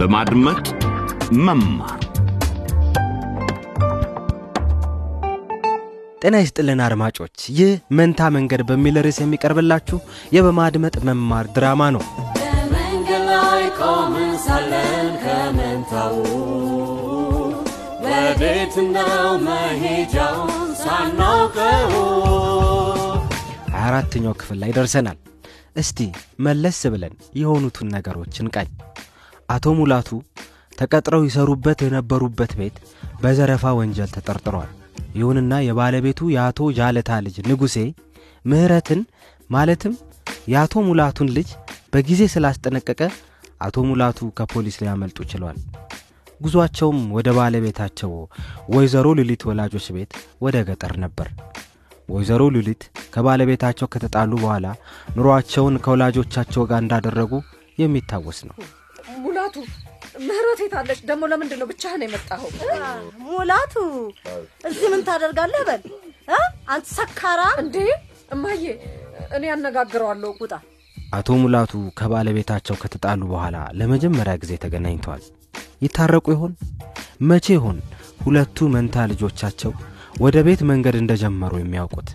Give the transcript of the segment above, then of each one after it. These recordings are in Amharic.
በማድመጥ መማር ጤና ይስጥልን አድማጮች፣ ይህ መንታ መንገድ በሚል ርዕስ የሚቀርብላችሁ የበማድመጥ መማር ድራማ ነው። በመንገድ ላይ ቆመን ሳለን ከመንታው ወዴት ነው መሄጃውን ሳናውቀው ሀያ አራተኛው ክፍል ላይ ደርሰናል። እስቲ መለስ ብለን የሆኑትን ነገሮች እንቃኝ። አቶ ሙላቱ ተቀጥረው ይሰሩበት የነበሩበት ቤት በዘረፋ ወንጀል ተጠርጥረዋል። ይሁንና የባለቤቱ የአቶ ጃለታ ልጅ ንጉሴ ምህረትን ማለትም የአቶ ሙላቱን ልጅ በጊዜ ስላስጠነቀቀ አቶ ሙላቱ ከፖሊስ ሊያመልጡ ችለዋል። ጉዟቸውም ወደ ባለቤታቸው ወይዘሮ ሉሊት ወላጆች ቤት ወደ ገጠር ነበር። ወይዘሮ ሉሊት ከባለቤታቸው ከተጣሉ በኋላ ኑሯቸውን ከወላጆቻቸው ጋር እንዳደረጉ የሚታወስ ነው። ሙላቱ ምህረት የታለች ደግሞ ለምንድን ነው ብቻህን የመጣኸው ሙላቱ እዚህ ምን ታደርጋለህ? በል እ? አንተ ሰካራ እንዴ እማዬ እኔ ያነጋግረዋለሁ ውጣ። አቶ ሙላቱ ከባለቤታቸው ከተጣሉ በኋላ ለመጀመሪያ ጊዜ ተገናኝተዋል። ይታረቁ ይሆን? መቼ ይሆን ሁለቱ መንታ ልጆቻቸው ወደ ቤት መንገድ እንደጀመሩ የሚያውቁት?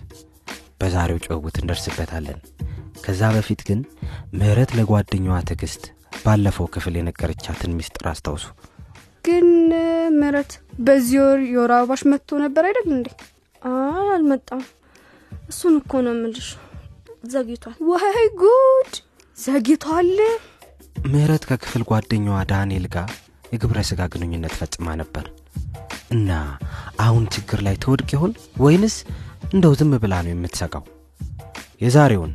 በዛሬው ጭውውት እንደርስበታለን። ከዛ በፊት ግን ምህረት ለጓደኛዋ ትዕግስት ባለፈው ክፍል የነገረቻትን ሚስጥር አስታውሱ። ግን ምህረት በዚህ ወር የወር አበባሽ መጥቶ ነበር አይደል እንዴ? አይ አልመጣም። እሱን እኮ ነው የምልሽ፣ ዘግይቷል። ዋይ ጉድ ዘግይቷል። ምህረት ከክፍል ጓደኛዋ ዳንኤል ጋር የግብረ ሥጋ ግንኙነት ፈጽማ ነበር እና አሁን ችግር ላይ ትወድቅ ይሆን ወይንስ እንደው ዝም ብላ ነው የምትሰቃው? የዛሬውን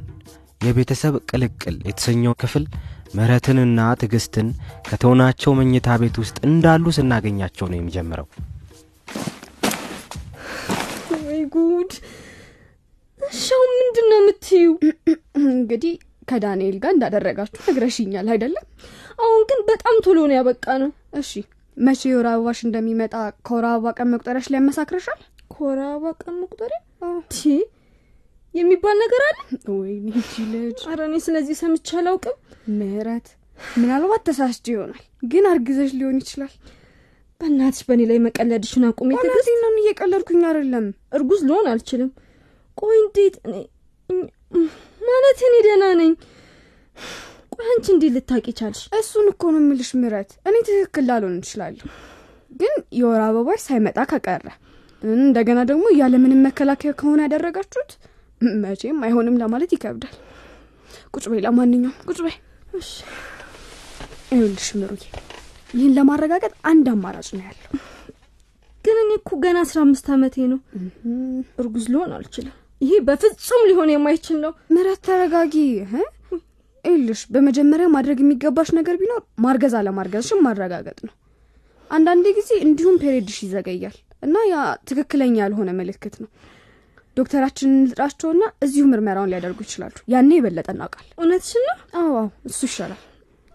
የቤተሰብ ቅልቅል የተሰኘው ክፍል ምህረትንና ትዕግስትን ከተውናቸው መኝታ ቤት ውስጥ እንዳሉ ስናገኛቸው ነው የሚጀምረው። ወይ ጉድ! እሻው ምንድን ነው የምትዩ? እንግዲህ ከዳንኤል ጋር እንዳደረጋችሁ ነግረሽኛል አይደለም? አሁን ግን በጣም ቶሎ ነው ያበቃ ነው። እሺ መቼ የወር አበባሽ እንደሚመጣ ከወር አበባ ቀን መቁጠሪያሽ ላይ ያመሳክረሻል? ኮራ በቀን መቁጠሪያ የሚባል ነገር አለ? ወይኔ ልጅ ኧረ እኔ ስለዚህ ሰምቼ አላውቅም። ምህረት ምናልባት ተሳስቼ ይሆናል፣ ግን አርግዘሽ ሊሆን ይችላል። በእናትሽ በእኔ ላይ መቀለድሽን ትዕግስት። እውነቴን ነው፣ እየቀለድኩኝ አይደለም። እርጉዝ ልሆን አልችልም። ቆይ እንዴት ማለት እኔ ደህና ነኝ። ቆይ አንቺ እንዴት ልታቂ ቻልሽ? እሱን እኮ ነው የምልሽ ምህረት። እኔ ትክክል ላልሆን እችላለሁ፣ ግን የወር አበባሽ ሳይመጣ ከቀረ እንደገና ደግሞ ያለምንም መከላከያ ከሆነ ያደረጋችሁት መቼም አይሆንም ለማለት ይከብዳል። ቁጭ በይ፣ ለማንኛውም ቁጭ በይ። ይኸውልሽ ምሩዬ፣ ይህን ለማረጋገጥ አንድ አማራጭ ነው ያለው። ግን እኔ እኮ ገና አስራ አምስት ዓመቴ ነው። እርጉዝ ልሆን አልችልም። ይሄ በፍጹም ሊሆን የማይችል ነው። ምህረት ተረጋጊ።? ይኸውልሽ በመጀመሪያ ማድረግ የሚገባሽ ነገር ቢኖር ማርገዝ አለማርገዝሽን ማረጋገጥ ነው። አንዳንዴ ጊዜ እንዲሁም ፔሬድሽ ይዘገያል እና ያ ትክክለኛ ያልሆነ ምልክት ነው። ዶክተራችንን ልጥራቸውና እዚሁ ምርመራውን ሊያደርጉ ይችላሉ። ያኔ የበለጠ እናውቃለን። እውነትሽን ነው። አዎ እሱ ይሻላል።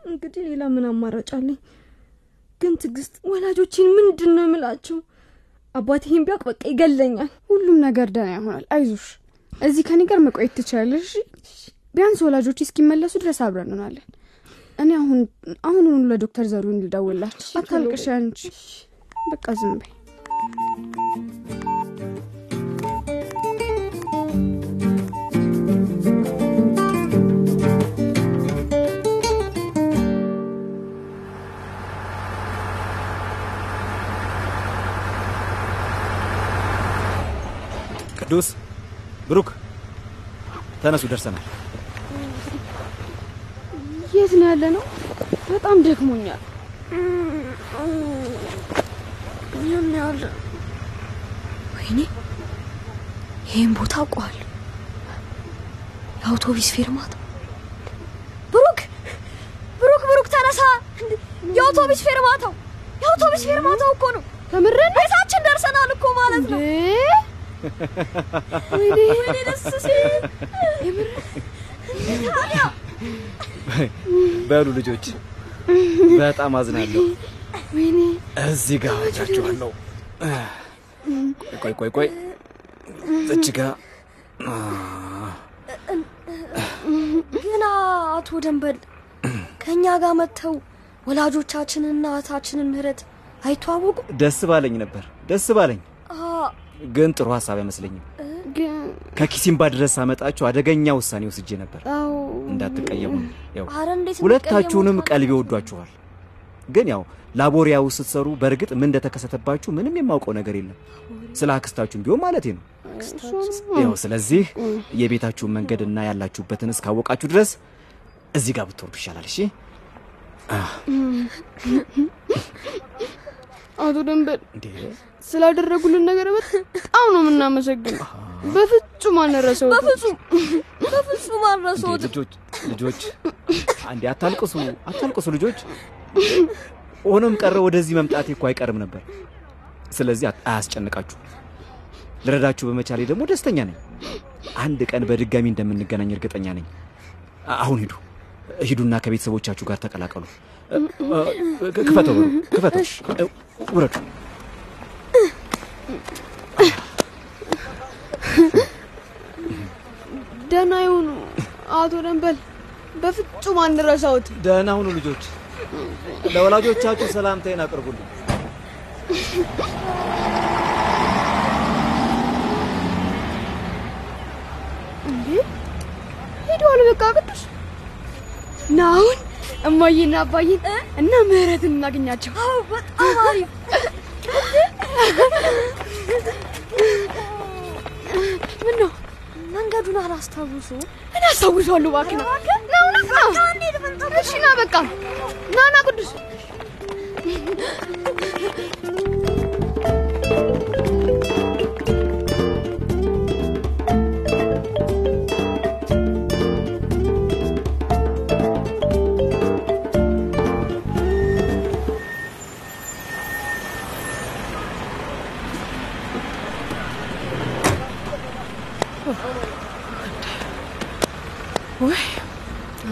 እንግዲህ ሌላ ምን አማራጭ አለኝ? ግን ትዕግስት፣ ወላጆችን ምንድን ነው የምላቸው? አባቴ ይህን ቢያውቅ በቃ ይገለኛል። ሁሉም ነገር ደህና ይሆናል። አይዞሽ፣ እዚህ ከኔ ጋር መቆየት ትችላለሽ።? ቢያንስ ወላጆች እስኪመለሱ ድረስ አብረን እንሆናለን። እኔ አሁን አሁኑኑ ለዶክተር ዘሩን ልደውላችሁ። አታልቅሽ አንቺ። በቃ ዝም በይ። ቅዱስ ብሩክ ተነሱ፣ ደርሰናል። የት ነው ያለ ነው? በጣም ደክሞኛል። ይህን ያለ ወይኔ፣ ይህን ቦታ አውቀዋለሁ። የአውቶቢስ ፌርማታ። ብሩክ ብሩክ ብሩክ ተነሳ! የአውቶቢስ ፌርማታው የአውቶቢስ ፌርማታው እኮ ነው። ከምረን ቤታችን ደርሰናል እኮ ማለት ነው። ወይኔ ወይኔ ደስ ሲል ታዲያ በሉ ልጆች፣ በጣም አዝናለሁ። ወይኔ እዚህ ጋር አወጣችኋለሁ። ቆይ ቆይ ቆይ፣ እች ጋ ግን አቶ ደንበል ከእኛ ጋር መጥተው ወላጆቻችንና እህታችንን ምህረት አይተዋወቁም? ደስ ባለኝ ነበር፣ ደስ ባለኝ። ግን ጥሩ ሀሳብ አይመስለኝም። ከኪሲምባ ድረስ ሳመጣችሁ አደገኛ ውሳኔ ወስጄ ነበር። እንዳትቀየሙ። ያው ሁለታችሁንም? ቀልብ ይወዷችኋል። ግን ያው ላቦሪያ ውስጥ ስትሰሩ በእርግጥ ምን እንደተከሰተባችሁ ምንም የማውቀው ነገር የለም። ስለ አክስታችሁም ቢሆን ማለቴ ነው። ያው ስለዚህ የቤታችሁን መንገድና ያላችሁበትን እስካወቃችሁ ድረስ እዚህ ጋር ብትወርዱ ይሻላል። እሺ አቶ ደንበል ስላደረጉልን ነገር በጣም ነው የምናመሰግነው። በፍጹም አንረሳው። በፍጹም በፍጹም አልረሳሁትም። ልጆች ልጆች አንዴ አታልቅሱ አታልቅሱ ልጆች። ሆኖም ቀረ ወደዚህ መምጣቴ እኮ አይቀርም ነበር። ስለዚህ አያስጨንቃችሁ። ልረዳችሁ በመቻሌ ደግሞ ደስተኛ ነኝ። አንድ ቀን በድጋሚ እንደምንገናኝ እርግጠኛ ነኝ። አሁን ሂዱ ሂዱና ከቤተሰቦቻችሁ ጋር ተቀላቀሉ። ክፈተው ክፈተው። ውረዱ። ደህና ይሁኑ አቶ ደንበል፣ በፍጹም አንረሳውት። ደህና ሁኑ ልጆች። ለወላጆቻችሁ ሰላምታዬን አቅርቡልኝ። እንዴ ሄደዋል። በቃ ቅዱስ ና አሁን እማዬና አባዬን እና ምህረትን እናገኛቸው። አዎ በጣም አሪፍ። ምን ነው መንገዱን አላስታውሱ። እኔ አስታውሰዋለሁ። እባክህ ና እውነት ና። እሺ ና በቃ ና ና ቅዱስ ወይ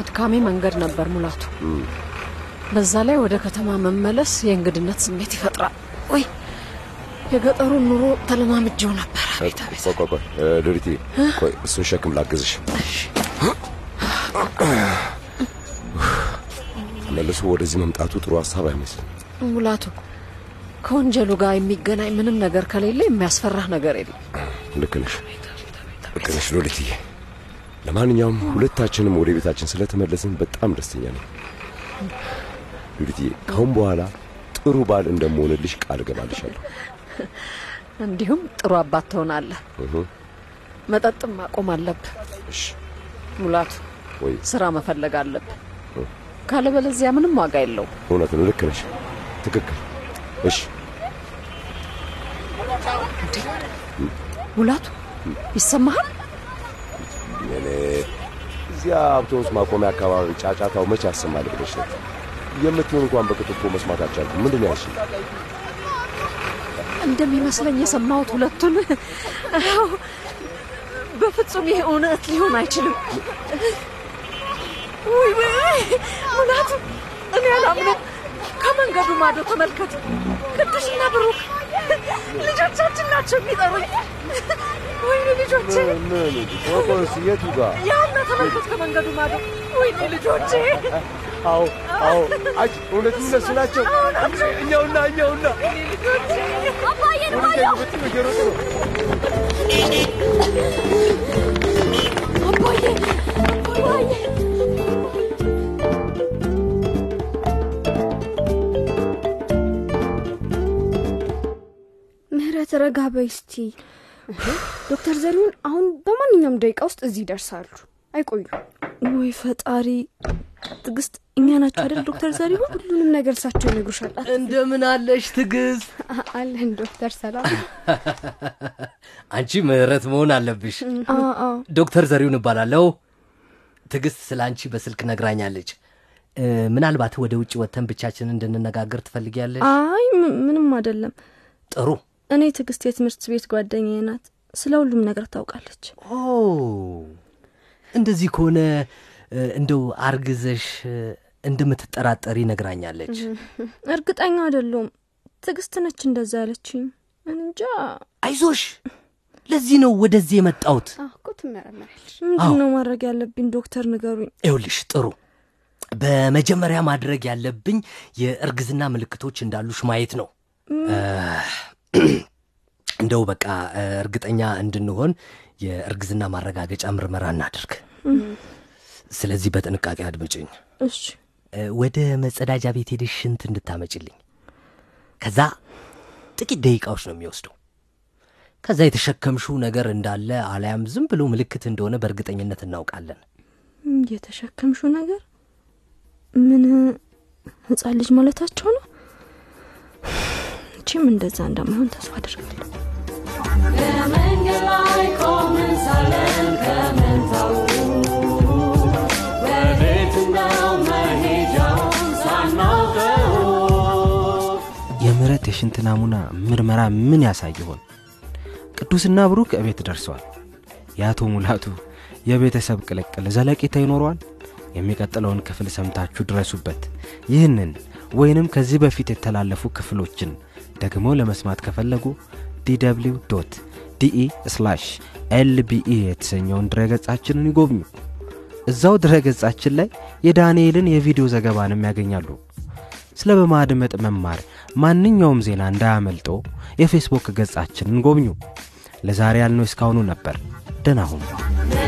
አድካሚ መንገድ ነበር ሙላቱ። በዛ ላይ ወደ ከተማ መመለስ የእንግድነት ስሜት ይፈጥራል። ወይ የገጠሩን ኑሮ ተለማምጀው ነበር። ሉሊቴ ቆይ እሱን ሸክም ላግዝሽ። መልሶ ወደዚህ መምጣቱ ጥሩ ሀሳብ አይመስልም። ሙላቱ ከወንጀሉ ጋር የሚገናኝ ምንም ነገር ከሌለ የሚያስፈራህ ነገር የለም። ልክ ነሽ፣ ልክ ነሽ ሉሊትዬ። ለማንኛውም ሁለታችንም ወደ ቤታችን ስለተመለስን በጣም ደስተኛ ነኝ። ሉሊትዬ፣ ካሁን በኋላ ጥሩ ባል እንደምሆንልሽ ቃል እገባልሻለሁ። እንዲሁም ጥሩ አባት ትሆናለህ። መጠጥም ማቆም አለብህ ሙላቱ። ወይ ስራ መፈለግ አለብህ። ካለበለዚያ ምንም ዋጋ የለውም። እውነት ነው፣ ልክ ነሽ፣ ትክክል። እሺ ሙላቱ ይሰማሃል? እኔ እዚያ አውቶቡስ ማቆሚያ አካባቢ ጫጫታው መቼ ያሰማል ብለሽ ነው? የምትሆን እንኳን በቅጡ እኮ መስማት አልቻልኩም። ምንድን ነው ያልሽኝ? እንደሚመስለኝ የሰማሁት ሁለቱን አዎ፣ በፍጹም ይሄ እውነት ሊሆን አይችልም። ውይ ውይ ውይ! ሙላቱ እኔ አላምነው። ከመንገዱ ማዶ ተመልከት፣ ቅዱስና ብሩክ ልጆቻችን ናቸው የሚጠሩኝ። ወይኔ ልጆቼ፣ ፎቶስ የቱ ጋር? ያና ተመልከት፣ ከመንገዱ ማዶ። ወይኔ ልጆቼ፣ አዎ አዎ፣ አንቺ እውነት እነሱ ናቸው። እኛውና እኛውና አባዬን ነው። አባዬ ረጋ በይ እስቲ። ዶክተር ዘሪሁን አሁን በማንኛውም ደቂቃ ውስጥ እዚህ ይደርሳሉ። አይቆዩ። ወይ ፈጣሪ ትዕግስት እኛ ናቸው አይደል ዶክተር ዘሪሁን ሁሉንም ነገር እሳቸው ይነግሩሻል። እንደምን አለሽ ትዕግስት? አለን ዶክተር ሰላም። አንቺ ምህረት መሆን አለብሽ። አዎ አዎ ዶክተር ዘሪሁን እባላለሁ። ትዕግስት ስለ አንቺ በስልክ ነግራኛለች። ምናልባት ወደ ውጭ ወጥተን ብቻችን እንድንነጋገር ትፈልጊያለሽ? አይ ምንም አይደለም ጥሩ። እኔ ትዕግስት የትምህርት ቤት ጓደኛዬ ናት። ስለ ሁሉም ነገር ታውቃለች። ኦ! እንደዚህ ከሆነ እንደው አርግዘሽ እንደምትጠራጠሪ ነግራኛለች። እርግጠኛ አይደለሁም። ትዕግስት ነች እንደዛ ያለችኝ። እንጃ። አይዞሽ፣ ለዚህ ነው ወደዚህ የመጣሁት። አዎ እኮ ምንድን ነው ማድረግ ያለብኝ? ዶክተር ንገሩኝ። ይኸውልሽ ጥሩ። በመጀመሪያ ማድረግ ያለብኝ የእርግዝና ምልክቶች እንዳሉሽ ማየት ነው። እ፣ እንደው በቃ እርግጠኛ እንድንሆን የእርግዝና ማረጋገጫ ምርመራ እናድርግ። ስለዚህ በጥንቃቄ አድምጭኝ። እሺ ወደ መጸዳጃ ቤት ሄደሽ ሽንት እንድታመጭልኝ። ከዛ ጥቂት ደቂቃዎች ነው የሚወስደው። ከዛ የተሸከምሽው ነገር እንዳለ አሊያም ዝም ብሎ ምልክት እንደሆነ በእርግጠኝነት እናውቃለን። የተሸከምሽው ነገር ምን ህፃን ልጅ ማለታቸው ነው? እቺም እንደዛ እንደማይሆን ተስፋ አድርጋለሁ። በመንገድ ላይ ቆምን ሳለን ከመንታው ወዴት ነው መሄጃውን ሳናውቀው የምህረት የሽንት ናሙና ምርመራ ምን ያሳይ ይሆን? ቅዱስና ብሩክ እቤት ደርሰዋል። የአቶ ሙላቱ የቤተሰብ ቅልቅል ዘለቄታ ይኖረዋል? የሚቀጥለውን ክፍል ሰምታችሁ ድረሱበት። ይህንን ወይንም ከዚህ በፊት የተላለፉ ክፍሎችን ደግሞ ለመስማት ከፈለጉ DW DE LBE የተሰኘውን ድረገጻችንን ይጎብኙ። እዛው ድረገጻችን ላይ የዳንኤልን የቪዲዮ ዘገባንም ያገኛሉ። ስለ በማድመጥ መማር ማንኛውም ዜና እንዳያመልጦ የፌስቡክ ገጻችንን ጎብኙ። ለዛሬ ያልነው እስካሁኑ ነበር። ደህና